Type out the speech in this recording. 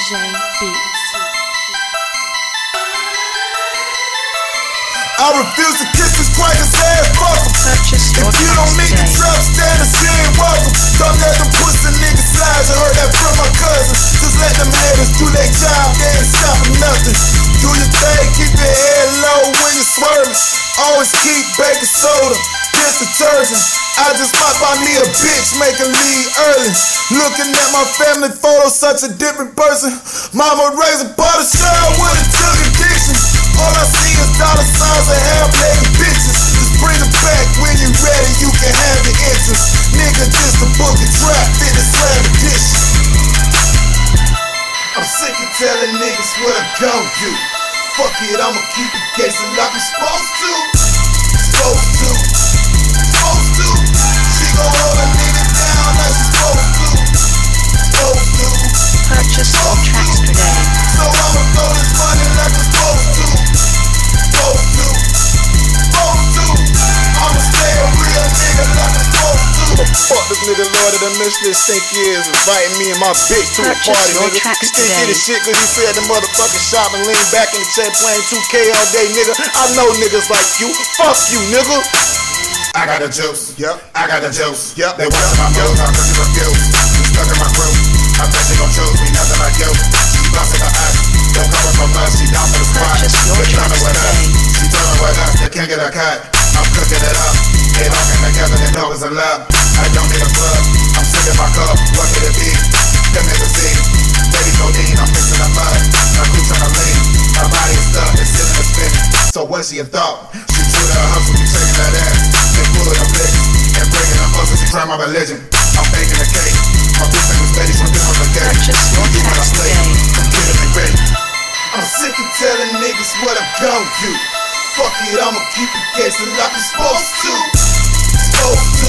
Beats. I refuse to kiss this crackers ass fuck 'em. If you don't meet the truck standards, you ain't welcome. Don't let them pussy niggas slide. You heard that from my cousin. Just let them haters do their job. They ain't stopping nothing. Do your thing, keep your head low when you're swerving. Always keep baking soda. Detergent. I just might buy me a bitch, make leave early. Looking at my family photo, such a different person. Mama raised a butter child with a drug addiction. All I see is dollar signs and half naked bitches. Just bring them back when you ready, you can have the interest. Nigga, just a book of trap, fit a slam edition. I'm sick of telling niggas what I'm gon' do. Fuck it, I'ma keep it guessing like I'm supposed to. Fuck nigga Lord of the Mystery think he is inviting me and my bitch to a party, nigga. He think he today. the shit cause he said the motherfucking shop and lean back in the chair playing 2K all day, nigga. I know niggas like you. Fuck you, nigga. I got the juice. Yep. I got the juice. Yep. They watching my moves, I'm cooking refuse. You stuck in my crew. I bet she gon' choose me, nothing like you. She busting her ass. Don't cover from us, she down for the squad. Purchase your They tracks tryna with us. She throwing with us, they can't get a cut. I'm cooking it up. They locking together, they know it's a love. I don't need a plug. I'm sipping my cup. What could it be? Them niggas see. Baby codeine, I'm fixing the mud. My crew tryna lean. My body is stuck, it's sitting and spinning. So what's your thought? She to her hustle, you shaking that ass. They of them bitches. And bringing them hustle, she try my religion. I'm baking the cake. My bitch ain't steady, shrimping on the gate. Purchase your You wanna tracks slay? today. Come get it and ready. I'm sick of telling niggas what I'm gon' do. Fuck it, I'ma keep it guessing like I'm supposed to. Supposed to.